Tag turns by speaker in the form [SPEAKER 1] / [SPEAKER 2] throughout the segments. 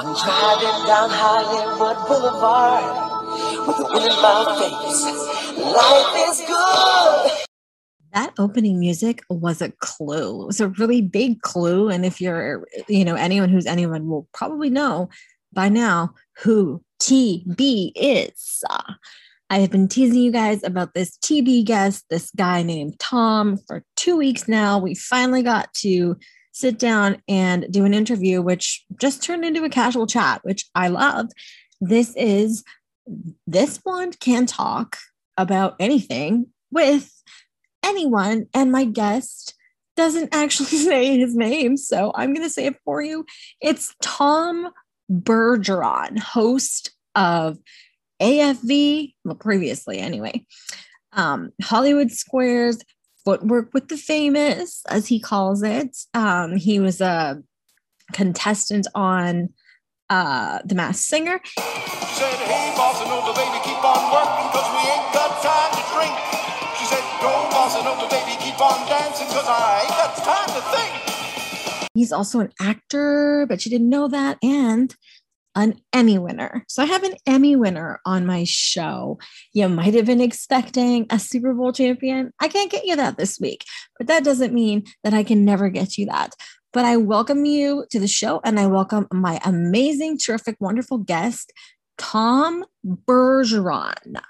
[SPEAKER 1] I'm driving down Hollywood Boulevard with a wind in my face. Life is good.
[SPEAKER 2] That opening music was a clue. It was a really big clue. And if you're, you know, anyone who's anyone will probably know by now who TB is. I have been teasing you guys about this TB guest, this guy named Tom, for two weeks now. We finally got to sit down and do an interview, which just turned into a casual chat, which I love. This is this one can talk about anything with anyone, and my guest doesn't actually say his name, so I'm going to say it for you. It's Tom Bergeron, host of AFV, well, previously anyway, um, Hollywood Squares, Footwork with the Famous, as he calls it. Um, he was a contestant on uh, The Masked Singer.
[SPEAKER 3] said, hey, baby, keep on working, cause we ain't got time to drink. She said, go, bossa nova, baby, keep on dancing, cause I ain't got time to think.
[SPEAKER 2] He's also an actor, but she didn't know that. And an Emmy winner. So I have an Emmy winner on my show. You might have been expecting a Super Bowl champion. I can't get you that this week, but that doesn't mean that I can never get you that. But I welcome you to the show and I welcome my amazing, terrific, wonderful guest, Tom Bergeron.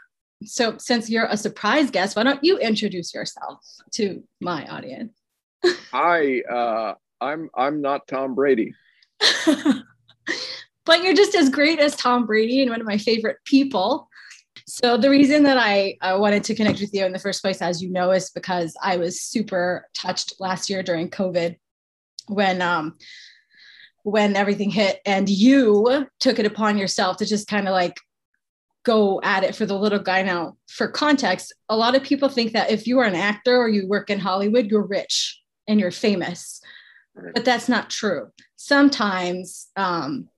[SPEAKER 4] So, since you're a surprise guest, why don't you introduce yourself to my audience?
[SPEAKER 5] Hi, uh, I'm I'm not Tom Brady.
[SPEAKER 4] but you're just as great as Tom Brady and one of my favorite people. So the reason that I, I wanted to connect with you in the first place, as you know, is because I was super touched last year during COVID when um when everything hit and you took it upon yourself to just kind of like go at it for the little guy now for context a lot of people think that if you are an actor or you work in hollywood you're rich and you're famous but that's not true sometimes um,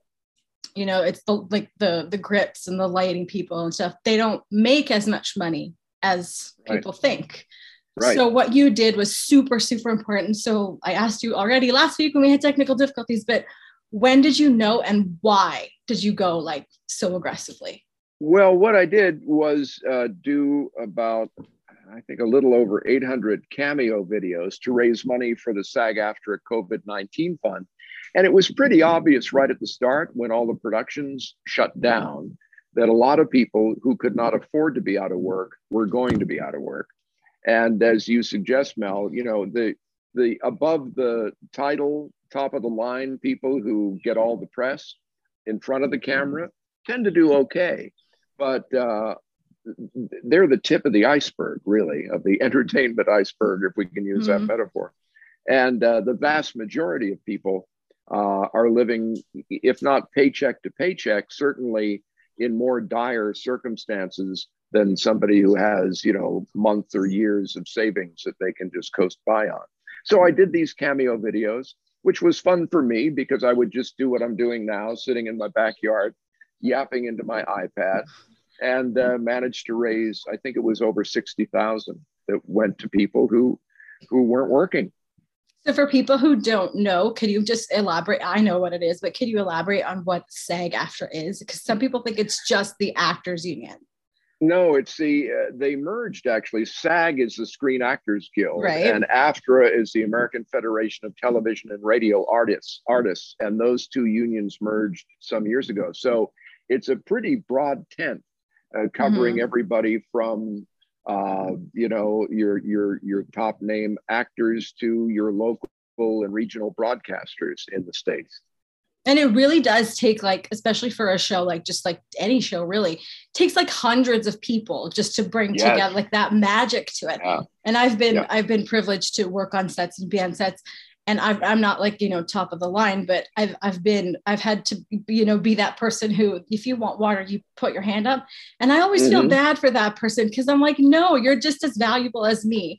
[SPEAKER 4] you know it's the like the the grips and the lighting people and stuff they don't make as much money as people right. think right. so what you did was super super important so i asked you already last week when we had technical difficulties but when did you know and why did you go like so aggressively
[SPEAKER 5] well what i did was uh, do about i think a little over 800 cameo videos to raise money for the sag aftra covid-19 fund and it was pretty obvious right at the start when all the productions shut down that a lot of people who could not afford to be out of work were going to be out of work. And as you suggest, Mel, you know, the the above the title, top of the line people who get all the press in front of the camera tend to do okay. But uh, they're the tip of the iceberg, really, of the entertainment iceberg, if we can use mm-hmm. that metaphor. And uh, the vast majority of people uh, are living, if not paycheck to paycheck, certainly in more dire circumstances than somebody who has, you know, months or years of savings that they can just coast by on. So I did these cameo videos, which was fun for me because I would just do what I'm doing now, sitting in my backyard, yapping into my iPad, and uh, managed to raise, I think it was over 60,000 that went to people who who weren't working
[SPEAKER 4] so, for people who don't know, could you just elaborate? I know what it is, but could you elaborate on what SAG AFTRA is? Because some people think it's just the Actors Union.
[SPEAKER 5] No, it's the uh, they merged actually. SAG is the Screen Actors Guild,
[SPEAKER 4] right.
[SPEAKER 5] and AFTRA is the American Federation of Television and Radio Artists. Artists, and those two unions merged some years ago. So it's a pretty broad tent uh, covering mm-hmm. everybody from uh, you know, your your your top name actors to your local and regional broadcasters in the states.
[SPEAKER 4] And it really does take like, especially for a show like just like any show, really takes like hundreds of people just to bring yes. together like that magic to it. Yeah. And I've been yeah. I've been privileged to work on sets and be on sets and I've, I'm not like you know top of the line, but I've I've been I've had to you know be that person who if you want water you put your hand up, and I always mm-hmm. feel bad for that person because I'm like no you're just as valuable as me,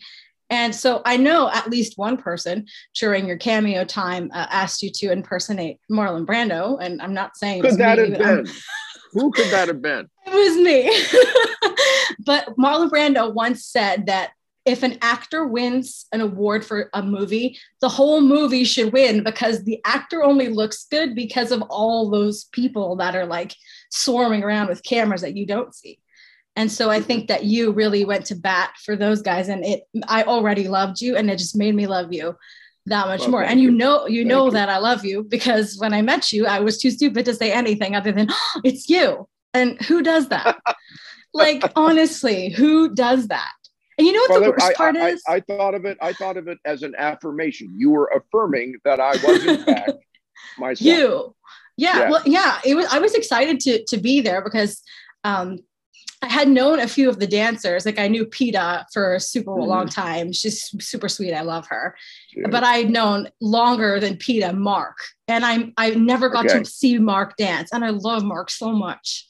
[SPEAKER 4] and so I know at least one person during your cameo time uh, asked you to impersonate Marlon Brando, and I'm not saying
[SPEAKER 5] could that me, have been. Who could that have been?
[SPEAKER 4] It was me. but Marlon Brando once said that if an actor wins an award for a movie, the whole movie should win because the actor only looks good because of all those people that are like swarming around with cameras that you don't see. And so I think that you really went to bat for those guys and it I already loved you and it just made me love you that much
[SPEAKER 5] Well,
[SPEAKER 4] more. And you
[SPEAKER 5] you.
[SPEAKER 4] know you
[SPEAKER 5] Thank
[SPEAKER 4] know
[SPEAKER 5] you.
[SPEAKER 4] that I love you because when I met you I was too stupid to say anything other than "Oh, it's you. And who does that? like honestly, who does that? And you know what
[SPEAKER 5] Well,
[SPEAKER 4] the worst
[SPEAKER 5] I,
[SPEAKER 4] part
[SPEAKER 5] I,
[SPEAKER 4] is?
[SPEAKER 5] I, I thought of it. I thought of it as an affirmation. You were affirming that I was in fact myself.
[SPEAKER 4] you yeah,
[SPEAKER 5] Yeah.
[SPEAKER 4] well yeah it was i was excited to to be there because um i had known a few of the dancers like i knew peta for a super
[SPEAKER 5] Mhm.
[SPEAKER 4] long time she's super sweet i love her
[SPEAKER 5] Yeah.
[SPEAKER 4] but i'd known longer than peta mark and i i never got
[SPEAKER 5] Okay.
[SPEAKER 4] to see mark dance and i love mark so much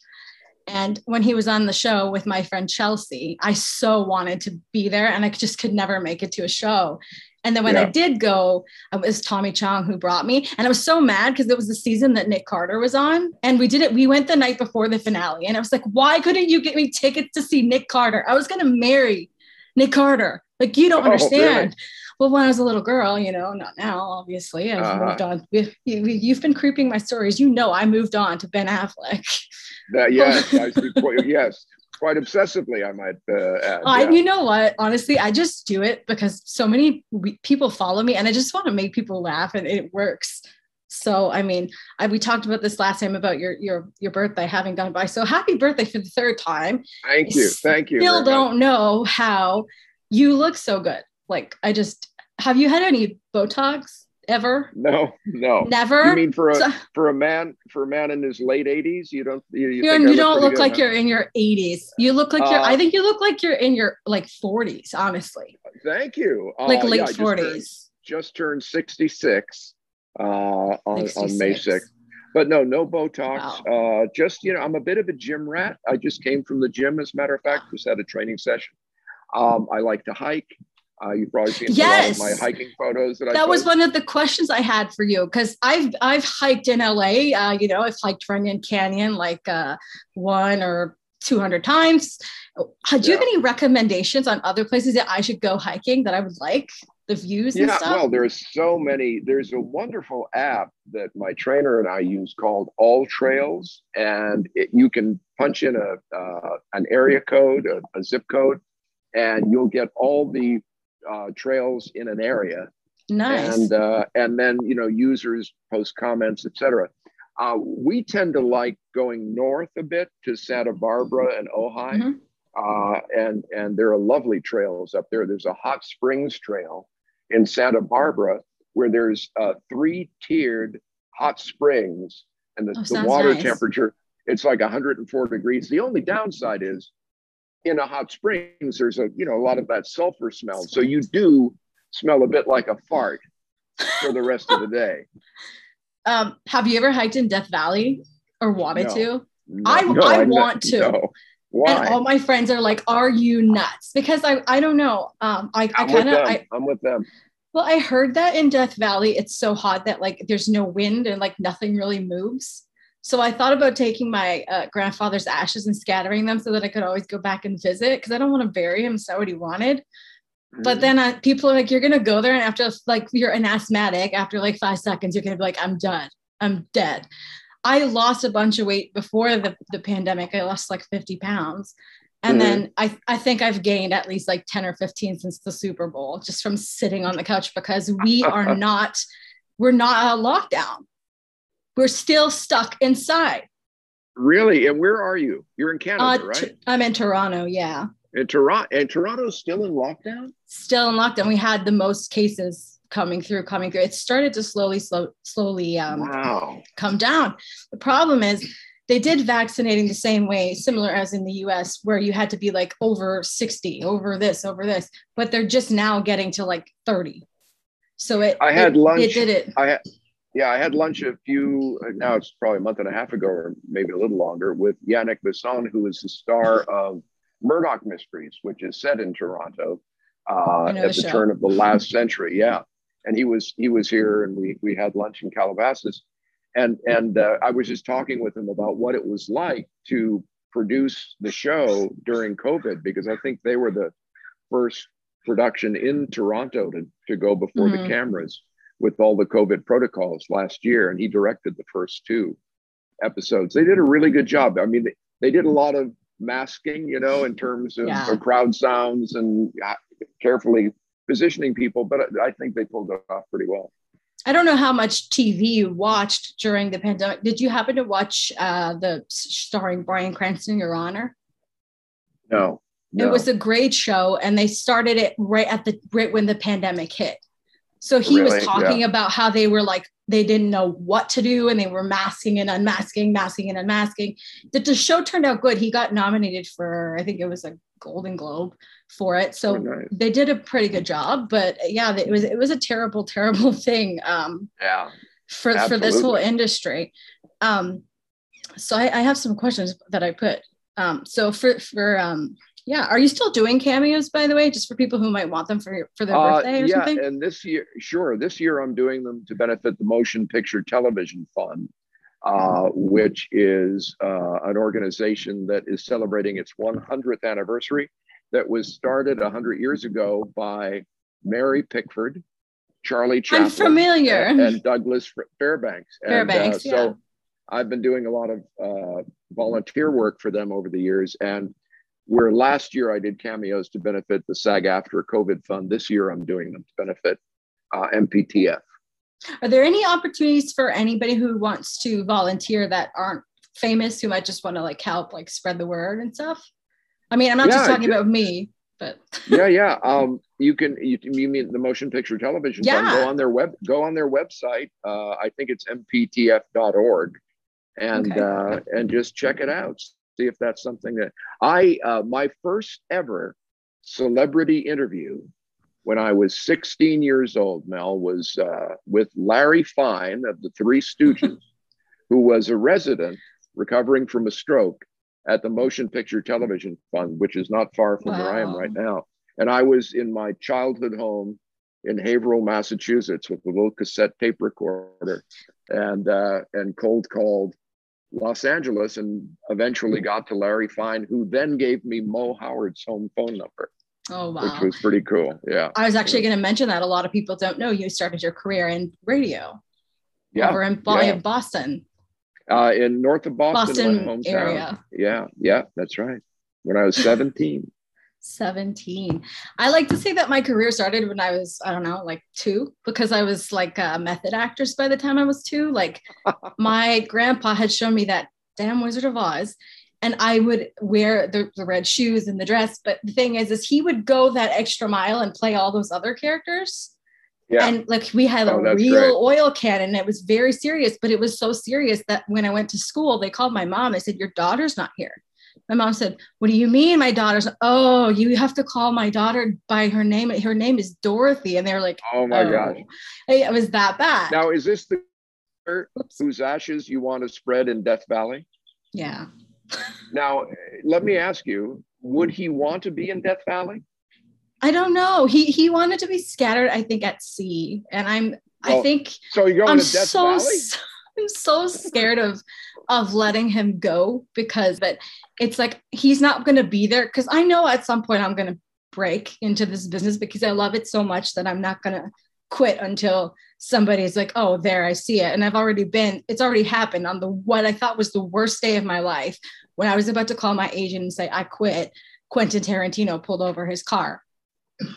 [SPEAKER 4] and when he was on the show with my friend chelsea i so wanted to be there and i just could never make it to a show and then when I did go, it was Tommy Chong who brought me. And I was so mad because it was the season that Nick Carter was on. And we did it, we went the night before the finale. And I was like, why couldn't you get me tickets to see Nick Carter? I was going to marry Nick Carter. Like, you don't
[SPEAKER 5] Oh,
[SPEAKER 4] understand.
[SPEAKER 5] really?
[SPEAKER 4] Well, when I was a little girl, you know, not now, obviously. I've
[SPEAKER 5] Uh-huh.
[SPEAKER 4] moved on. You've been creeping my stories. You know, I moved on to Ben Affleck.
[SPEAKER 5] That, yes, I quite- yes, quite obsessively, I might uh, add.
[SPEAKER 4] I,
[SPEAKER 5] yeah.
[SPEAKER 4] you know what? Honestly, I just do it because so many we, people follow me, and I just want to make people laugh, and it works. So, I mean, I, we talked about this last time about your your your birthday having gone by. So, happy birthday for the third time.
[SPEAKER 5] Thank you, thank you.
[SPEAKER 4] Still don't know how you look so good. Like, I just have you had any Botox ever?
[SPEAKER 5] No, no.
[SPEAKER 4] Never.
[SPEAKER 5] You mean for a
[SPEAKER 4] So-
[SPEAKER 5] for a man for a man in his late eighties? You don't you, you,
[SPEAKER 4] you, don't look like
[SPEAKER 5] huh?
[SPEAKER 4] you're in your 80s. You look like you're.
[SPEAKER 5] Uh,
[SPEAKER 4] I think you look like you're in your like 40s. Honestly,
[SPEAKER 5] Thank you.
[SPEAKER 4] like
[SPEAKER 5] Uh,
[SPEAKER 4] late
[SPEAKER 5] yeah, just
[SPEAKER 4] 40s.
[SPEAKER 5] Just turned sixty six uh, on on May sixth. But no, no Botox. Uh, just you know, I'm a bit of a gym rat. I just came from the gym, as a matter of fact, just had a training session. Um, I like to hike. Uh, you've probably seen
[SPEAKER 4] Yes.
[SPEAKER 5] of my hiking photos that I.
[SPEAKER 4] that was one of the questions I had for you because I've I've hiked in LA. Uh, you know, I've hiked Runyon Canyon like uh, one or two hundred times. Do you have any recommendations on other places that I should go hiking that I would like the views and
[SPEAKER 5] Yeah,
[SPEAKER 4] stuff?
[SPEAKER 5] well, there's so many. There's a wonderful app that my trainer and I use called All Trails, and it, you can punch in a uh, an area code, a, a zip code, and you'll get all the uh, trails in an area,
[SPEAKER 4] nice.
[SPEAKER 5] and uh, and then you know users post comments, etc. Uh, we tend to like going north a bit to Santa Barbara and Ojai,
[SPEAKER 4] Mhm.
[SPEAKER 5] uh, and and there are lovely trails up there. There's a hot springs trail in Santa Barbara where there's uh, three tiered hot springs, and the,
[SPEAKER 4] Oh,
[SPEAKER 5] the water
[SPEAKER 4] nice.
[SPEAKER 5] temperature it's like 104 degrees. The only downside is in a hot springs there's a you know a lot of that sulfur smell, so you do smell a bit like a fart for the rest of the day.
[SPEAKER 4] um, have you ever hiked in Death Valley or wanted
[SPEAKER 5] No.
[SPEAKER 4] to?
[SPEAKER 5] No,
[SPEAKER 4] I-
[SPEAKER 5] no,
[SPEAKER 4] I
[SPEAKER 5] know-
[SPEAKER 4] want to.
[SPEAKER 5] Why?
[SPEAKER 4] And all my friends are like, "Are you nuts?" Because I I don't know. Um, I I kind of
[SPEAKER 5] I'm with them.
[SPEAKER 4] Well, I heard that in Death Valley, it's so hot that like there's no wind and like nothing really moves. So I thought about taking my uh, grandfather's ashes and scattering them so that I could always go back and visit because I don't want to bury him. So what he wanted. But
[SPEAKER 5] Mm.
[SPEAKER 4] then uh, people are like, you're gonna go there, and after like you're an asthmatic, after like five seconds, you're gonna be like, I'm done, I'm dead. I lost a bunch of weight before the, the pandemic. I lost like 50 pounds. And
[SPEAKER 5] Mhm.
[SPEAKER 4] then I, I think I've gained at least like 10 or 15 since the Super Bowl just from sitting on the couch because we are not, we're not a lockdown. We're still stuck inside.
[SPEAKER 5] Really? And where are you? You're in Canada,
[SPEAKER 4] Uh,
[SPEAKER 5] right?
[SPEAKER 4] t- I'm in Toronto. Yeah.
[SPEAKER 5] in Toronto. And Toronto's still in lockdown?
[SPEAKER 4] Still in lockdown. We had the most cases coming through, coming through. It started to slowly, slow, slowly um,
[SPEAKER 5] wow.
[SPEAKER 4] come down. The problem is they did vaccinating the same way, similar as in the US, where you had to be like over 60, over this, over this, but they're just now getting to like 30. So it
[SPEAKER 5] I had
[SPEAKER 4] it,
[SPEAKER 5] lunch.
[SPEAKER 4] It did it.
[SPEAKER 5] I had, yeah, I had lunch a few, now it's probably a month and a half ago, or maybe a little longer, with Yannick Bisson, who is the star of Murdoch Mysteries, which is set in Toronto uh, at
[SPEAKER 4] the show.
[SPEAKER 5] turn of the last century. Yeah, and he was he was here, and we we had lunch in Calabasas, and and uh, I was just talking with him about what it was like to produce the show during COVID, because I think they were the first production in Toronto to, to go before
[SPEAKER 4] Mhm.
[SPEAKER 5] the cameras with all the COVID protocols last year. And he directed the first two episodes. They did a really good job. I mean, they, they did a lot of masking, you know, in terms of
[SPEAKER 4] Yeah.
[SPEAKER 5] uh, crowd sounds and uh, carefully positioning people, but I, I think they pulled it off pretty well.
[SPEAKER 4] I don't know how much TV you watched during the pandemic. Did you happen to watch uh, the starring Bryan Cranston, Your Honor?
[SPEAKER 5] No. no.
[SPEAKER 4] It was a great show, and they started it right at the right when the pandemic hit. So he was
[SPEAKER 5] Really?
[SPEAKER 4] talking about how they were like they didn't know what to do, and they were masking and unmasking, masking and unmasking. The, the show turned out good. He got nominated for I think it was a Golden Globe for it. So
[SPEAKER 5] Oh, nice.
[SPEAKER 4] they did a pretty good job. But yeah, it was it was a terrible, terrible thing. Um,
[SPEAKER 5] yeah.
[SPEAKER 4] for for this whole industry. Um, so I, I have some questions that I put. Um, so for for um, yeah, are you still doing cameos by the way, just for people who might want them for for their
[SPEAKER 5] Uh,
[SPEAKER 4] birthday or
[SPEAKER 5] yeah,
[SPEAKER 4] something?
[SPEAKER 5] and this year, sure, this year I'm doing them to benefit the Motion Picture Television Fund, uh, which is uh, an organization that is celebrating its 100th anniversary. That was started 100 years ago by Mary Pickford, Charlie Chaplin,
[SPEAKER 4] I'm familiar.
[SPEAKER 5] and, and Douglas Fairbanks. And, uh,
[SPEAKER 4] Fairbanks, yeah.
[SPEAKER 5] So I've been doing a lot of uh, volunteer work for them over the years, and where last year I did cameos to benefit the SAG AFTRA COVID fund, this year I'm doing them to benefit uh, MPTF.
[SPEAKER 4] Are there any opportunities for anybody who wants to volunteer that aren't famous who might just want to like help like spread the word and stuff? I mean, I'm not just talking
[SPEAKER 5] ju-
[SPEAKER 4] about me, but
[SPEAKER 5] yeah, yeah. Um, you can you, you mean the Motion Picture Television Fund?
[SPEAKER 4] Yeah.
[SPEAKER 5] Go on their web. Go on their website. Uh, I think it's mptf.org, and
[SPEAKER 4] Okay.
[SPEAKER 5] uh, and just check it out. See if that's something that I uh, my first ever celebrity interview when I was 16 years old. Mel was uh, with Larry Fine of the Three Stooges, who was a resident recovering from a stroke at the Motion Picture Television Fund, which is not far from where I am right now. And I was in my childhood home in Haverhill, Massachusetts, with a little cassette tape recorder, and uh, and cold called Los Angeles, and eventually got to Larry Fine, who then gave me Moe Howard's home phone number,
[SPEAKER 4] oh wow.
[SPEAKER 5] which was pretty cool. Yeah,
[SPEAKER 4] I was actually going to mention that a lot of people don't know you started your career in radio
[SPEAKER 5] yeah.
[SPEAKER 4] over in Bo-
[SPEAKER 5] yeah.
[SPEAKER 4] Boston.
[SPEAKER 5] Uh, in north of Boston,
[SPEAKER 4] Boston
[SPEAKER 5] my hometown.
[SPEAKER 4] area.
[SPEAKER 5] Yeah, yeah, that's right. When I was 17.
[SPEAKER 4] 17. I like to say that my career started when I was, I don't know, like two, because I was like a method actress by the time I was two. Like my grandpa had shown me that damn Wizard of Oz. And I would wear the, the red shoes and the dress. But the thing is, is he would go that extra mile and play all those other characters.
[SPEAKER 5] Yeah.
[SPEAKER 4] And like we had a
[SPEAKER 5] Oh, that's
[SPEAKER 4] real oil can and it was very serious, but it was so serious that when I went to school, they called my mom. They said, Your daughter's not here. My mom said, What do you mean my daughter's? Oh, you have to call my daughter by her name. Her name is Dorothy. And they were like,
[SPEAKER 5] Oh my
[SPEAKER 4] oh.
[SPEAKER 5] gosh.
[SPEAKER 4] Hey, it was that bad.
[SPEAKER 5] Now, is this the
[SPEAKER 4] Oops.
[SPEAKER 5] whose ashes you want to spread in Death Valley?
[SPEAKER 4] Yeah.
[SPEAKER 5] Now, let me ask you, would he want to be in Death Valley?
[SPEAKER 4] I don't know. He he wanted to be scattered, I think, at sea. And I'm I think
[SPEAKER 5] So you're going
[SPEAKER 4] I'm
[SPEAKER 5] to Death
[SPEAKER 4] so
[SPEAKER 5] Valley?
[SPEAKER 4] I'm so scared of of letting him go because but it's like he's not going to be there. Because I know at some point I'm going to break into this business because I love it so much that I'm not going to quit until somebody's like oh there I see it. And I've already been it's already happened on the what I thought was the worst day of my life. When I was about to call my agent and say I quit Quentin Tarantino pulled over his car.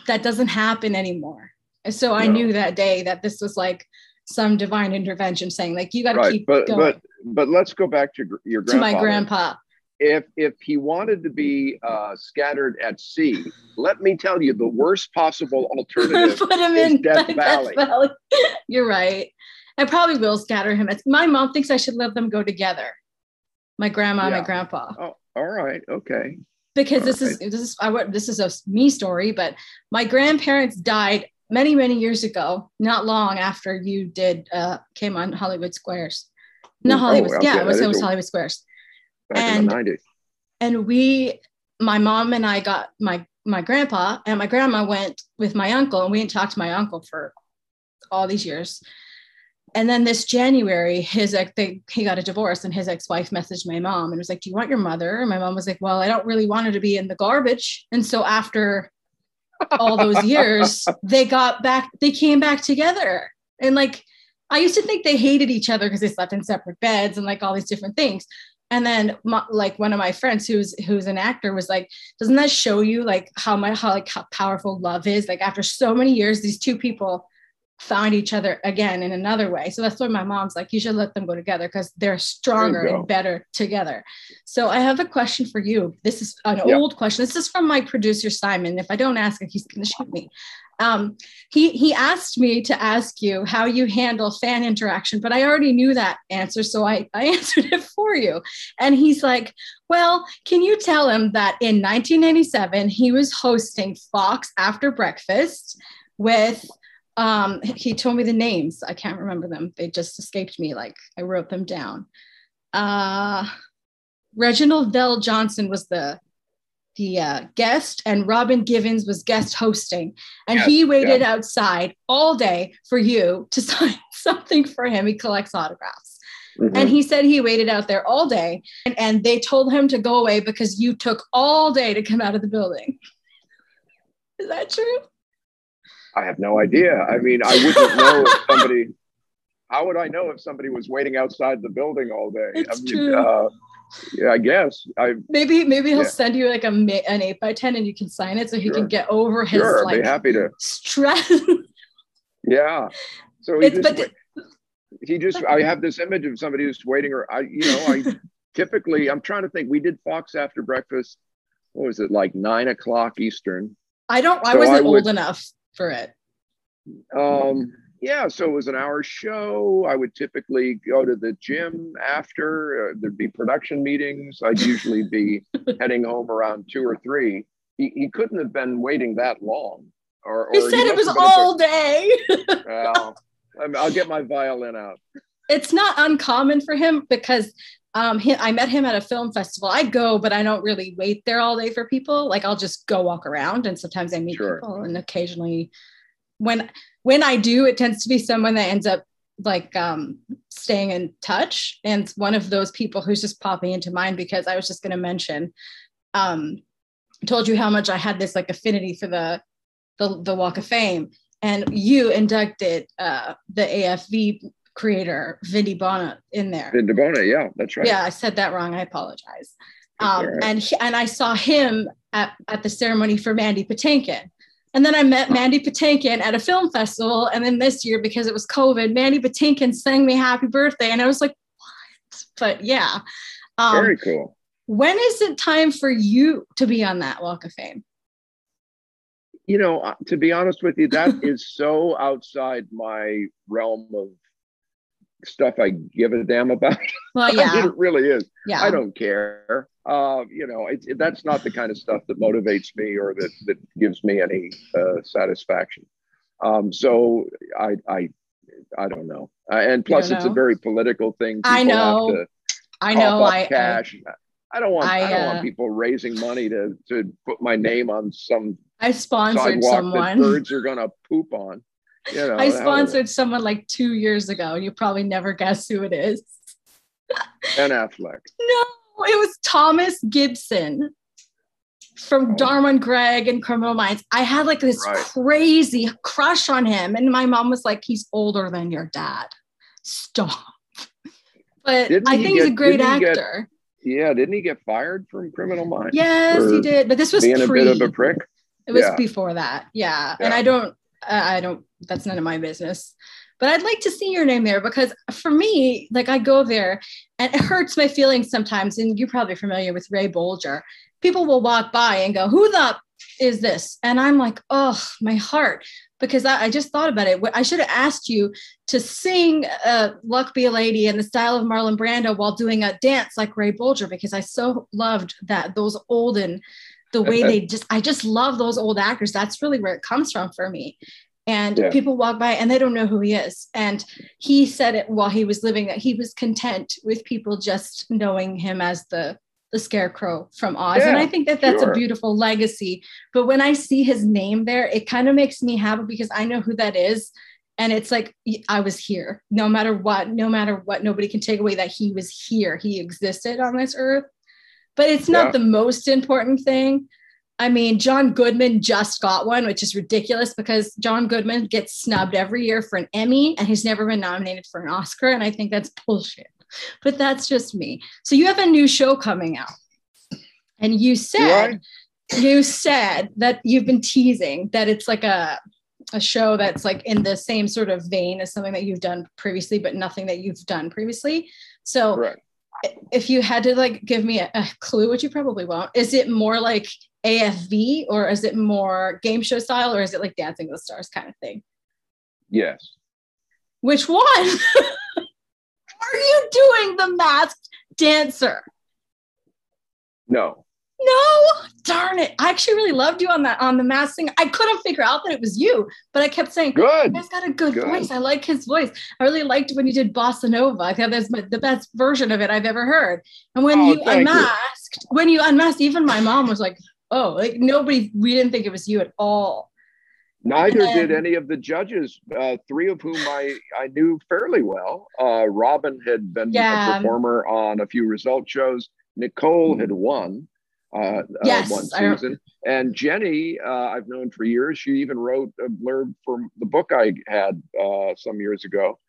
[SPEAKER 4] That doesn't happen anymore. And so I
[SPEAKER 5] No.
[SPEAKER 4] knew that day that this was like some divine intervention saying like you got to
[SPEAKER 5] Right,
[SPEAKER 4] keep
[SPEAKER 5] but
[SPEAKER 4] going
[SPEAKER 5] but but let's go back to your
[SPEAKER 4] to my grandpa
[SPEAKER 5] If if he wanted to be uh, scattered at sea, let me tell you, the worst possible alternative.
[SPEAKER 4] put him
[SPEAKER 5] is
[SPEAKER 4] in
[SPEAKER 5] Death
[SPEAKER 4] Death
[SPEAKER 5] Valley.
[SPEAKER 4] Valley. You're right. I probably will scatter him. My mom thinks I should let them go together. My grandma, and
[SPEAKER 5] Yeah.
[SPEAKER 4] my grandpa,
[SPEAKER 5] oh, all right, okay.
[SPEAKER 4] because
[SPEAKER 5] All
[SPEAKER 4] this is this is I, this is a me story. But my grandparents died many many years ago, not long after you did uh, came on Hollywood Squares. No,
[SPEAKER 5] Oh,
[SPEAKER 4] Hollywood.
[SPEAKER 5] okay,
[SPEAKER 4] Yeah, it was, it was Hollywood Squares.
[SPEAKER 5] Back in
[SPEAKER 4] And- and we my mom and i got my my grandpa and my grandma went with my uncle and we didn't talk to my uncle for all these years and then this january his ex they, he got a divorce and his ex-wife messaged my mom and was like do you want your mother and my mom was like well i don't really want her to be in the garbage and so after all those years, they got back, they came back together. And like, I used to think they hated each other because they slept in separate beds and like all these different things. And then my, like one of my friends who's who's an actor was like, doesn't that show you like how much how like how powerful love is? Like after so many years, these two people found each other again in another way. So that's why my mom's like, you should let them go together because they're stronger and better together. So I have a question for you. This is an yep. old question. This is from my producer Simon. If I don't ask it, he's gonna shoot me. Um, he he asked me to ask you how you handle fan interaction, but I already knew that answer, so I, I answered it for you. And he's like, "Well, can you tell him that in 1997 he was hosting Fox After Breakfast with um, he told me the names. I can't remember them. They just escaped me. Like I wrote them down. Uh, Reginald VelJohnson was the the uh, guest, and Robin Givens was guest hosting, and yes, he waited yeah. outside all day for you to sign something for him. He collects autographs. Mm-hmm. And he said he waited out there all day and, and they told him to go away because you took all day to come out of the building. Is that true?
[SPEAKER 5] I have no idea. I mean, I wouldn't know if somebody. How would I know if somebody was waiting outside the building all day?
[SPEAKER 4] It's
[SPEAKER 5] I mean,
[SPEAKER 4] true.
[SPEAKER 5] Uh, yeah, I guess. I
[SPEAKER 4] maybe maybe he'll yeah. send you like a an eight by ten and you can sign it so he sure. can get over his
[SPEAKER 5] sure,
[SPEAKER 4] like
[SPEAKER 5] be happy to
[SPEAKER 4] stress.
[SPEAKER 5] yeah. So he it's, just, but he just I have this image of somebody who's waiting or I you know I typically I'm trying to think we did Fox after breakfast. What was it like nine o'clock Eastern?
[SPEAKER 4] I don't. I wasn't I would, old enough for it?
[SPEAKER 5] Um, yeah, so it was an hour show. I would typically go to the gym after. Uh, there'd be production meetings. I'd usually be heading home around two or three. He, he couldn't have been waiting that long. Or, or
[SPEAKER 4] he said he it was all day.
[SPEAKER 5] well, I'll get my violin out.
[SPEAKER 4] It's not uncommon for him because um, he, I met him at a film festival. I go, but I don't really wait there all day for people. Like I'll just go walk around, and sometimes I meet sure. people, and occasionally, when when I do, it tends to be someone that ends up like um, staying in touch. And one of those people who's just popping into mind because I was just going to mention, um, told you how much I had this like affinity for the the, the Walk of Fame, and you inducted uh, the AFV creator Vin Di Bona in there.
[SPEAKER 5] Vin Di Bona, yeah, that's right.
[SPEAKER 4] Yeah, I said that wrong. I apologize. Um, right. And he, and I saw him at, at the ceremony for Mandy Patinkin. And then I met Mandy Patinkin at a film festival. And then this year, because it was COVID, Mandy Patinkin sang me happy birthday. And I was like, what? But yeah.
[SPEAKER 5] Um, Very cool.
[SPEAKER 4] When is it time for you to be on that Walk of Fame?
[SPEAKER 5] You know, uh, to be honest with you, that is so outside my realm of stuff I give a damn about.
[SPEAKER 4] Well, yeah,
[SPEAKER 5] it really is.
[SPEAKER 4] Yeah,
[SPEAKER 5] I don't care. Uh, you know, it, it, that's not the kind of stuff that motivates me or that that gives me any uh, satisfaction. Um, so I I I don't know. Uh, and plus, it's a very political thing.
[SPEAKER 4] People I know. I know. I
[SPEAKER 5] cash. I, I don't want. I, I don't want uh, people raising money to to put my name on some.
[SPEAKER 4] I sponsored someone.
[SPEAKER 5] Birds are gonna poop on you know,
[SPEAKER 4] I sponsored someone like two years ago, and you probably never guess who it is.
[SPEAKER 5] Ben Affleck.
[SPEAKER 4] No, it was Thomas Gibson from oh. Dharma and Greg and Criminal Minds. I had like this right. crazy crush on him, and my mom was like, "He's older than your dad. Stop." But didn't I think he's a great actor.
[SPEAKER 5] Get, yeah, didn't he get fired from Criminal Minds?
[SPEAKER 4] Yes, he did. But this was
[SPEAKER 5] being
[SPEAKER 4] pre.
[SPEAKER 5] a bit of a prick.
[SPEAKER 4] It was yeah. before that, yeah. yeah. And I don't I don't, that's none of my business. But I'd like to see your name there because for me, like I go there and it hurts my feelings sometimes. And you're probably familiar with Ray Bolger. People will walk by and go, Who the is this? And I'm like, Oh, my heart. Because I, I just thought about it. I should have asked you to sing uh, Luck Be a Lady in the style of Marlon Brando while doing a dance like Ray Bolger because I so loved that, those olden the way they just i just love those old actors. That's really where it comes from for me. And yeah. people walk by and they don't know who he is. And he said it while he was living that he was content with people just knowing him as the the scarecrow from oz. Yeah, and i think that that's sure. a beautiful legacy. But when i see his name there it kind of makes me happy because i know who that is. And it's like i was here. No matter what no matter what nobody can take away that he was here. He existed on this earth but it's not yeah. the most important thing I mean, John Goodman just got one, which is ridiculous because John Goodman gets snubbed every year for an Emmy and he's never been nominated for an Oscar. And I think that's bullshit. But that's just me. So you have a new show coming out. And you said you said that you've been teasing that it's like a a show that's like in the same sort of vein as something that you've done previously, but nothing that you've done previously. So
[SPEAKER 5] Correct.
[SPEAKER 4] If you had to like give me a, a clue, which you probably won't, is it more like AFV or is it more game show style or is it like Dancing with the Stars kind of thing?
[SPEAKER 5] Yes.
[SPEAKER 4] Which one? Are you doing the masked dancer?
[SPEAKER 5] No.
[SPEAKER 4] No, darn it. I actually really loved you on that on the mask thing. I couldn't figure out that it was you, but I kept saying,
[SPEAKER 5] Good.
[SPEAKER 4] He's got a good,
[SPEAKER 5] Good.
[SPEAKER 4] voice. I like his voice. I really liked when you did Bossa Nova. I thought that's my, the best version of it I've ever heard. And when
[SPEAKER 5] Oh,
[SPEAKER 4] you
[SPEAKER 5] thank you.
[SPEAKER 4] unmasked, when you unmasked, even my mom was like, "Oh, like nobody. We didn't think it was you at all."
[SPEAKER 5] Neither
[SPEAKER 4] And
[SPEAKER 5] did any of the judges, uh, three of whom I, I knew fairly well. Uh, Robin had been
[SPEAKER 4] Yeah.
[SPEAKER 5] a performer on a few result shows. Nicole had won uh,
[SPEAKER 4] Yes,
[SPEAKER 5] uh, one season. And Jenny, uh, I've known for years. She even wrote a blurb for the book I had uh, some years ago.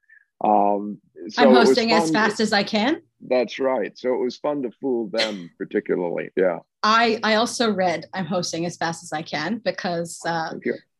[SPEAKER 5] Um, so
[SPEAKER 4] I'm hosting as fast as I can.
[SPEAKER 5] That's right. So it was fun to fool them, particularly. Yeah.
[SPEAKER 4] I I also read I'm hosting as fast as I can because uh,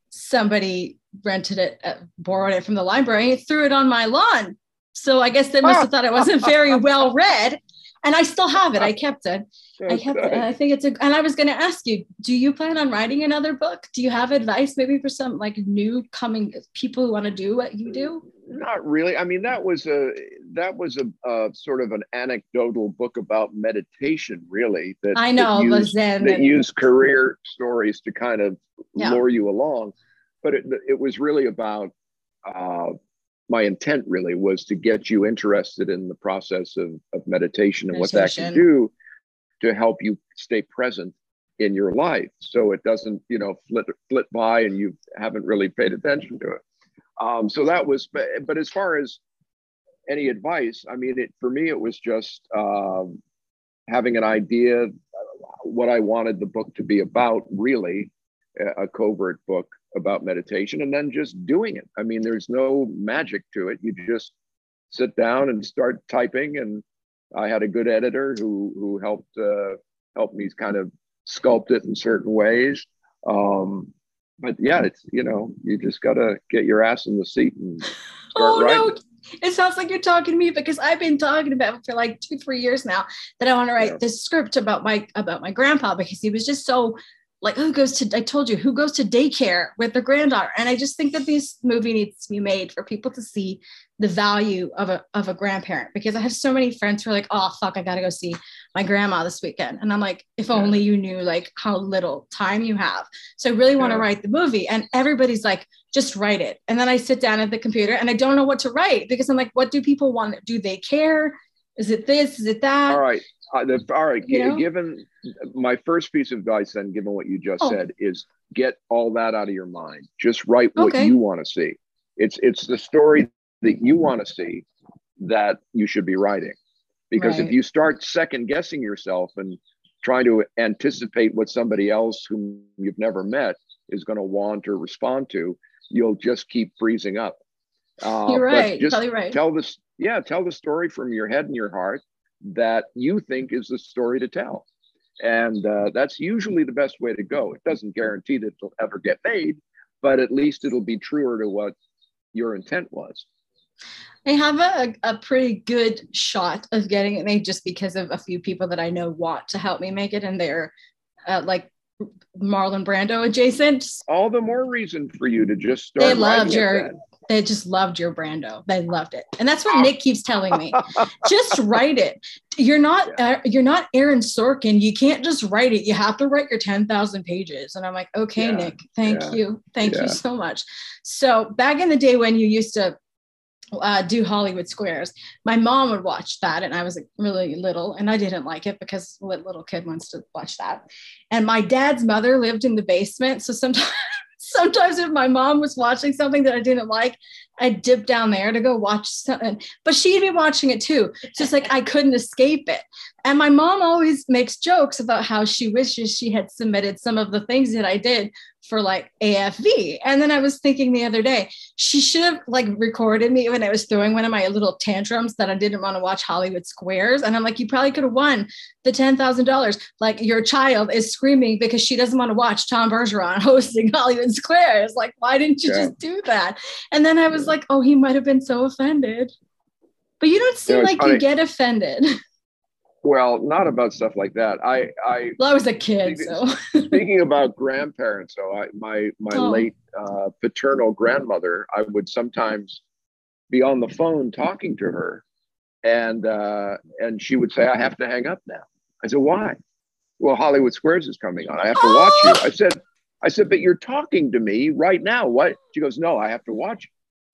[SPEAKER 4] somebody rented it, uh, borrowed it from the library, and threw it on my lawn. So I guess they must have thought it wasn't very well read. And I still have it. I kept it. I kept it. I think it's a. And I was going to ask you, do you plan on writing another book? Do you have advice maybe for some like new coming people who want to do what you do?
[SPEAKER 5] Not really. I mean, that was a that was a, a sort of an anecdotal book about meditation, really. That
[SPEAKER 4] I know
[SPEAKER 5] that
[SPEAKER 4] the
[SPEAKER 5] used,
[SPEAKER 4] Zen.
[SPEAKER 5] that
[SPEAKER 4] and-
[SPEAKER 5] used career stories to kind of
[SPEAKER 4] Yeah.
[SPEAKER 5] lure you along, but it it was really about. Uh, my intent really was to get you interested in the process of, of meditation and what that can do to help you stay present in your life so it doesn't you know flit flit by and you haven't really paid attention to it. Um, so that was but, but as far as any advice i mean it for me it was just um, having an idea uh, what i wanted the book to be about really a a covert book about meditation and then just doing it. I mean there's no magic to it. You just sit down and start typing. And i had a good editor who who helped uh, helped me kind of sculpt it in certain ways. Um, but yeah it's you know you just got to get your ass in the seat and start
[SPEAKER 4] Oh
[SPEAKER 5] writing.
[SPEAKER 4] No. It sounds like you're talking to me because I've been talking about for like two, three years now that I want to write
[SPEAKER 5] Yeah.
[SPEAKER 4] this script about my about my grandpa because he was just so like who goes to I told you who goes to daycare with their granddaughter. And I just think that this movie needs to be made for people to see the value of a of a grandparent because I have so many friends who are like, oh fuck, I gotta go see my grandma this weekend. And I'm like, if
[SPEAKER 5] Yeah.
[SPEAKER 4] only you knew like how little time you have. So I really want to write the movie. And everybody's like, just write it. And then I sit down at the computer and I don't know what to write because I'm like, what do people want? Do they care? Is it this? Is it that?
[SPEAKER 5] all right uh, the, all right
[SPEAKER 4] You know?
[SPEAKER 5] given my first piece of advice then given what you just
[SPEAKER 4] Oh.
[SPEAKER 5] said is get all that out of your mind just write what
[SPEAKER 4] Okay.
[SPEAKER 5] you want to see it's it's the story that you want to see that you should be writing because if you start second guessing yourself and trying to anticipate what somebody else whom you've never met is going to want or respond to you'll just keep freezing up uh,
[SPEAKER 4] You're right.
[SPEAKER 5] Just
[SPEAKER 4] probably right.
[SPEAKER 5] tell this yeah tell the story from your head and your heart that you think is the story to tell and uh, that's usually the best way to go it doesn't guarantee that it'll ever get made but at least it'll be truer to what your intent was
[SPEAKER 4] I have a, a pretty good shot of getting it made just because of a few people that I know want to help me make it, and they're uh, like Marlon Brando adjacent.
[SPEAKER 5] all the more reason for you to just start
[SPEAKER 4] They loved your-. They just loved your Brando. They loved it, and that's what Nick keeps telling me. just write it. You're not uh, you're not Aaron Sorkin. You can't just write it. You have to write your ten thousand pages. And I'm like, okay,
[SPEAKER 5] Yeah,
[SPEAKER 4] Nick, thank
[SPEAKER 5] yeah,
[SPEAKER 4] you, thank
[SPEAKER 5] yeah.
[SPEAKER 4] you so much. So back in the day when you used to uh, do Hollywood Squares, my mom would watch that, and I was like, really little, and I didn't like it because what little kid wants to watch that? And my dad's mother lived in the basement, so sometimes. sometimes if my mom was watching something that I didn't like, I'd dip down there to go watch something, but she'd be watching it too. It's just like I couldn't escape it. And my mom always makes jokes about how she wishes she had submitted some of the things that I did for like AFV. And then I was thinking the other day, she should have like recorded me when I was throwing one of my little tantrums that I didn't want to watch Hollywood Squares. And I'm like, you probably could have won the $10,000. Like your child is screaming because she doesn't want to watch Tom Bergeron hosting Hollywood Squares. Like, why didn't you
[SPEAKER 5] Yeah.
[SPEAKER 4] just do that? And then I was like, oh, he might have been so offended. But you don't seem like
[SPEAKER 5] funny.
[SPEAKER 4] you get offended.
[SPEAKER 5] Well, not about stuff like that. I, I
[SPEAKER 4] Well, I was a kid, so
[SPEAKER 5] speaking about grandparents, so I, my my
[SPEAKER 4] Oh.
[SPEAKER 5] late uh, paternal grandmother, I would sometimes be on the phone talking to her, and uh, and she would say, "I have to hang up now." I said, "Why?" Well, Hollywood Squares is coming on. I have to watch you. I said, "I said, but you're talking to me right now. What?" She goes, "No, I have to watch." you."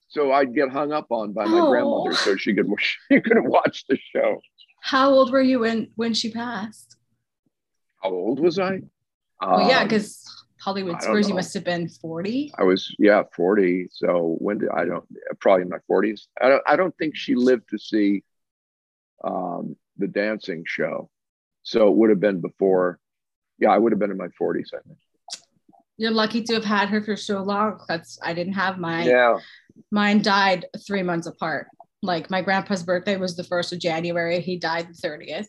[SPEAKER 5] So I'd get hung up on by my
[SPEAKER 4] Oh.
[SPEAKER 5] grandmother, so she could she could watch the show.
[SPEAKER 4] How old were you when when she passed?
[SPEAKER 5] How old was I?
[SPEAKER 4] Well, yeah,
[SPEAKER 5] Um,
[SPEAKER 4] because Hollywood
[SPEAKER 5] I don't
[SPEAKER 4] Squares, you must have been 40.
[SPEAKER 5] I was yeah 40. So when did I don't probably in my 40s. I don't I don't think she lived to see um, the dancing show. So it would have been before. Yeah, I would have been in my 40s. I think.
[SPEAKER 4] You're lucky to have had her for so long. That's I didn't have mine.
[SPEAKER 5] Yeah.
[SPEAKER 4] Mine died three months apart. Like my grandpa's birthday was the first of January. He died the 30th.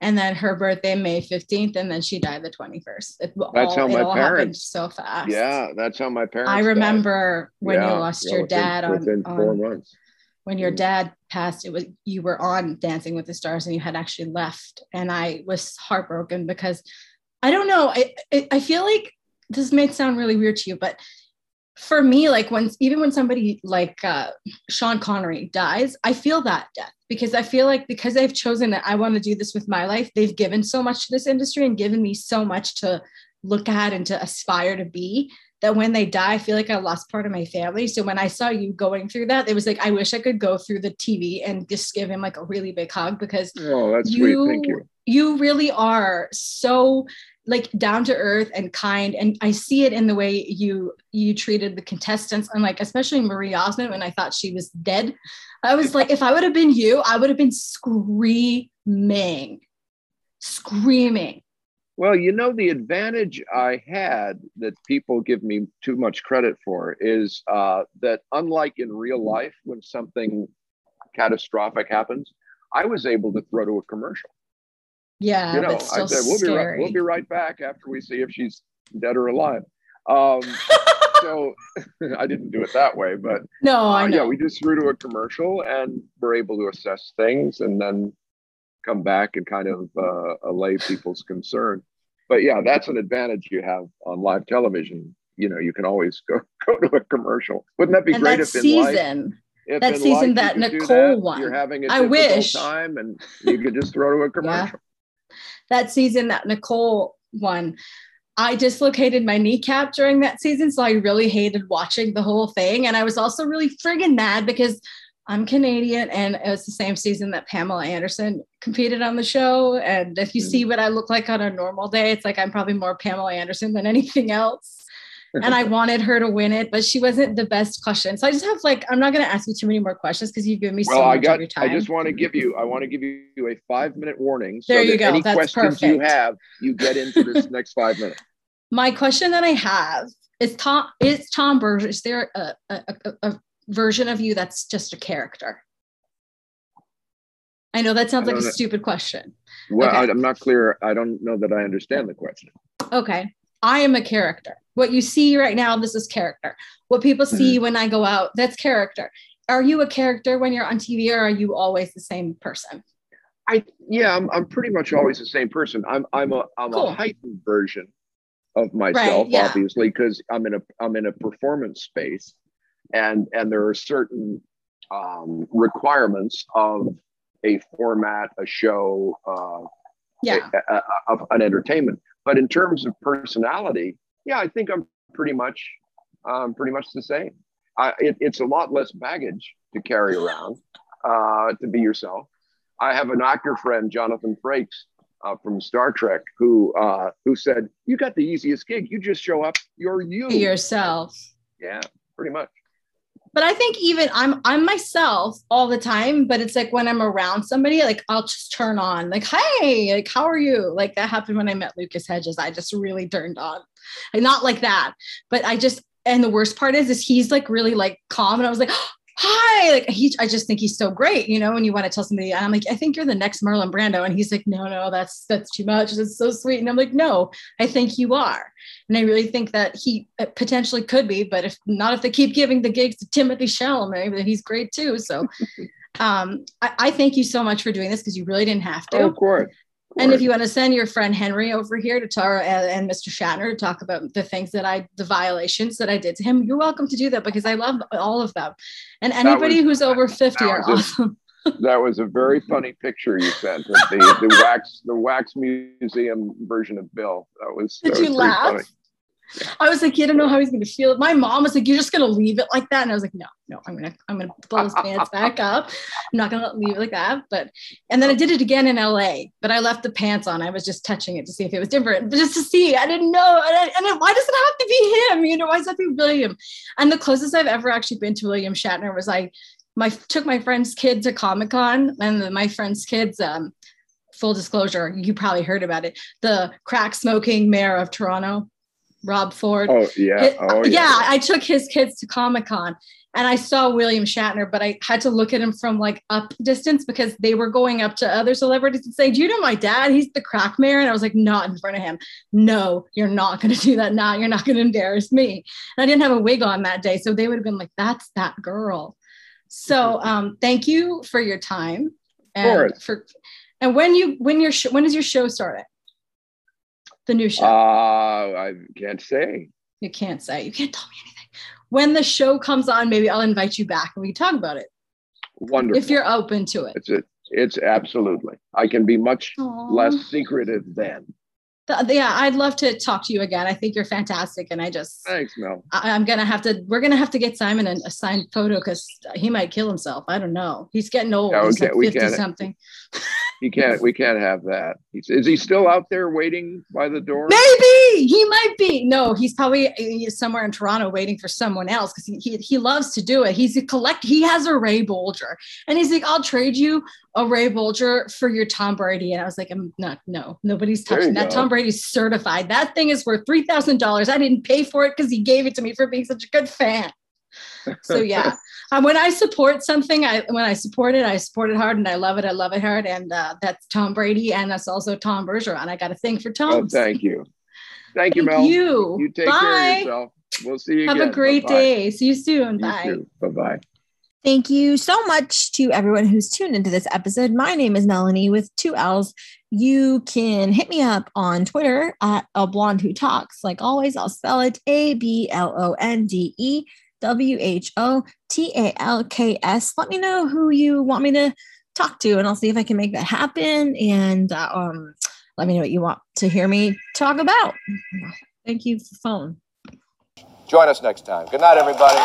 [SPEAKER 4] And then her birthday, May 15th, and then she died the 21st. It
[SPEAKER 5] That's how
[SPEAKER 4] it
[SPEAKER 5] my
[SPEAKER 4] all happened
[SPEAKER 5] parents-
[SPEAKER 4] so fast.
[SPEAKER 5] Yeah, that's how my parents.
[SPEAKER 4] I
[SPEAKER 5] died.
[SPEAKER 4] remember when
[SPEAKER 5] Yeah,
[SPEAKER 4] you lost
[SPEAKER 5] yeah,
[SPEAKER 4] your
[SPEAKER 5] within-
[SPEAKER 4] dad on,
[SPEAKER 5] within four
[SPEAKER 4] on
[SPEAKER 5] months.
[SPEAKER 4] when your dad passed it was you were on dancing with the stars and you had actually left and i was heartbroken because i don't know i i, I feel like this may sound really weird to you but for me like when even when somebody like uh, sean connery dies i feel that death because i feel like because i've chosen that i want to do this with my life they've given so much to this industry and given me so much to look at and to aspire to be that when they die, I feel like I lost part of my family. So when I saw you going through that, it was like I wish I could go through the TV and just give him like a really big hug because
[SPEAKER 5] Oh, that's
[SPEAKER 4] you
[SPEAKER 5] sweet. Thank you.
[SPEAKER 4] you really are so like down to earth and kind and i see it in the way you you treated the contestants. And like especially marie osmond when i thought she was dead. I was like if i would have been you i would have been screaming screaming.
[SPEAKER 5] Well, you know, the advantage I had that people give me too much credit for is uh, that, unlike in real life, when something catastrophic happens, I was able to throw to a commercial.
[SPEAKER 4] Yeah
[SPEAKER 5] you know,
[SPEAKER 4] but still
[SPEAKER 5] I said, we'll be, right, we'll be right back after we see if she's dead or alive. Um, so I didn't do it that way, but
[SPEAKER 4] no
[SPEAKER 5] uh, yeah, we just threw to a commercial and we're able to assess things and then come back and kind of uh, allay people's concern. But yeah, that's an advantage you have on live television. You know, you can always go go to a commercial. Wouldn't that be
[SPEAKER 4] and
[SPEAKER 5] great
[SPEAKER 4] that
[SPEAKER 5] if in life,
[SPEAKER 4] season
[SPEAKER 5] if
[SPEAKER 4] that season
[SPEAKER 5] life
[SPEAKER 4] that Nicole
[SPEAKER 5] that,
[SPEAKER 4] won.
[SPEAKER 5] You're having a
[SPEAKER 4] I wish.
[SPEAKER 5] time, and you could just throw to a commercial.
[SPEAKER 4] That season that Nicole won, I dislocated my kneecap during that season. So I really hated watching the whole thing. And I was also really friggin' mad because I'm Canadian and it was the same season that Pamela Anderson competed on the show. And if you
[SPEAKER 5] Mhm.
[SPEAKER 4] see what I look like on a normal day, it's like I'm probably more Pamela Anderson than anything else. And I wanted her to win it, but she wasn't the best question. So I just have like, I'm not going to ask you too many more questions because you've given me so
[SPEAKER 5] Well, I
[SPEAKER 4] much
[SPEAKER 5] got.
[SPEAKER 4] of your time.
[SPEAKER 5] I just want to give you. I want to give you a five minute warning. So
[SPEAKER 4] There you
[SPEAKER 5] that
[SPEAKER 4] go.
[SPEAKER 5] Any
[SPEAKER 4] That's
[SPEAKER 5] questions you have, you get into this next five minutes.
[SPEAKER 4] my question that I have is Tom is Tom Berger, is there a, a, a, a version of you that's just a character? I know that sounds like a
[SPEAKER 5] know.
[SPEAKER 4] stupid question.
[SPEAKER 5] Well,
[SPEAKER 4] Okay.
[SPEAKER 5] I, I'm not clear. I don't know that I understand the question.
[SPEAKER 4] Okay. I am a character. What you see right now, this is character. What people see
[SPEAKER 5] Mm-hmm.
[SPEAKER 4] when I go out, that's character. Are you a character when you're on TV or are you always the same person?
[SPEAKER 5] I yeah, I'm, I'm pretty much always the same person. I'm I'm a I'm
[SPEAKER 4] Cool.
[SPEAKER 5] a heightened version of myself,
[SPEAKER 4] yeah.
[SPEAKER 5] obviously, because I'm in a I'm in a performance space, and and there are certain um, requirements of a format, a show, uh,
[SPEAKER 4] Yeah.
[SPEAKER 5] a- a- a- of an entertainment. But in terms of personality, yeah, I think I'm pretty much um, pretty much the same. I, it, it's a lot less baggage to carry around uh, to be yourself. I have an actor friend, Jonathan Frakes, uh, from Star Trek who uh, who said, "You got the easiest gig. You just show up. You're you
[SPEAKER 4] yourself."
[SPEAKER 5] Yeah, pretty much.
[SPEAKER 4] But I think even I'm I'm myself all the time. But it's like when I'm around somebody, like I'll just turn on, like, "Hey, like how are you?" Like that happened when I met Lucas Hedges. I just really turned on, like, not like that, but I just. And the worst part is, is he's like really like calm, and I was like, hi like he i just think he's so great you know when you want to tell somebody i'm like i think you're the next marlon brando and he's like no no that's that's too much it's so sweet and i'm like no i think you are and i really think that he uh, potentially could be but if not if they keep giving the gigs to timothy chalamet then he's great too so um I, I thank you so much for doing this because you really didn't have to
[SPEAKER 5] Oh, of course.
[SPEAKER 4] And if you want to send your friend Henry over here to Tara and, Mr. Shatner to talk about the things that I, the violations that I did to him, you're welcome to do that because I love all of them. And anybody
[SPEAKER 5] was-
[SPEAKER 4] who's over 50
[SPEAKER 5] that
[SPEAKER 4] are
[SPEAKER 5] was a-
[SPEAKER 4] awesome.
[SPEAKER 5] that was a very funny picture you sent of the, the wax the wax museum version of Bill. That was
[SPEAKER 4] Did
[SPEAKER 5] that
[SPEAKER 4] you
[SPEAKER 5] was
[SPEAKER 4] laugh? I was like, you don't know how he's going to feel. My mom was like, you're just going to leave it like that. And I was like, no, no, I'm going to, I'm to blow his pants back up. I'm not going to leave it like that. But, and then I did it again in LA, but I left the pants on. I was just touching it to see if it was different, but just to see, I didn't know. And, I, and then why does it have to be him? You know, why does it have to be William? And the closest I've ever actually been to William Shatner was I, my, took my friend's kid to Comic Con and the, my friend's kids, um, full disclosure, you probably heard about it. The crack smoking mayor of Toronto, Rob Ford.
[SPEAKER 5] Oh yeah.
[SPEAKER 4] It-
[SPEAKER 5] oh
[SPEAKER 4] yeah, yeah. I took his kids to Comic Con and I saw William Shatner, but I had to look at him from like up distance because they were going up to other celebrities and say, Do you know my dad? He's the crack mayor. And I was like, Not in front of him. No, you're not going to do that now. You're not going to embarrass me. And I didn't have a wig on that day. So they would have been like, That's that girl. So um, thank you for your time. And for and when you when your sh- when does your show start? The new show.
[SPEAKER 5] Uh, I can't say.
[SPEAKER 4] You can't say. You can't tell me anything. When the show comes on, maybe I'll invite you back and we can talk about it
[SPEAKER 5] Wonderful.
[SPEAKER 4] if you're open to it.
[SPEAKER 5] it's a, it's absolutely. I can be much
[SPEAKER 4] Aw.
[SPEAKER 5] less secretive then.
[SPEAKER 4] Th- yeah, I'd love to talk to you again. I think you're fantastic, and I just
[SPEAKER 5] Thanks, Mel.
[SPEAKER 4] I, I'm gonna have to. We're gonna have to get Simon an, a signed photo because he might kill himself. I don't know. He's getting old.
[SPEAKER 5] We
[SPEAKER 4] He's like fifty something.
[SPEAKER 5] He can't. We can't have that. He's, is he still out there waiting by the door?
[SPEAKER 4] Maybe he might be. No, he's probably uh, he's somewhere in Toronto waiting for someone else because he, he he loves to do it. He's a collect. He has a Ray Bolger, and he's like, "I'll trade you a Ray Bolger for your Tom Brady." And I was like, "I'm not. No, nobody's touching that.
[SPEAKER 5] go.
[SPEAKER 4] Tom Brady's certified. That thing is worth three thousand dollars. I didn't pay for it because he gave it to me for being such a good fan." So yeah, um, when I support something, I when I support it, I support it hard, and I love it. I love it hard, and uh, that's Tom Brady, and that's also Tom Bergeron. I got a thing for Tom.
[SPEAKER 5] Oh, thank you. Thank you,
[SPEAKER 4] Thank
[SPEAKER 5] Mel.
[SPEAKER 4] you.
[SPEAKER 5] You take
[SPEAKER 4] Bye.
[SPEAKER 5] care of yourself. We'll see you
[SPEAKER 4] Have
[SPEAKER 5] again.
[SPEAKER 4] a great
[SPEAKER 5] Bye-bye.
[SPEAKER 4] day. See you soon.
[SPEAKER 5] You
[SPEAKER 4] Bye.
[SPEAKER 5] Bye bye.
[SPEAKER 2] Thank you so much to everyone who's tuned into this episode. My name is Mellanie with two L's. You can hit me up on Twitter at a blonde who talks. Like always, I'll spell it A B L O N D E W H O T A L K S. Let me know who you want me to talk to, and I'll see if I can make that happen. And uh, um, let me know what you want to hear me talk about. Thank you for phone.
[SPEAKER 6] Join us next time. Good night, everybody.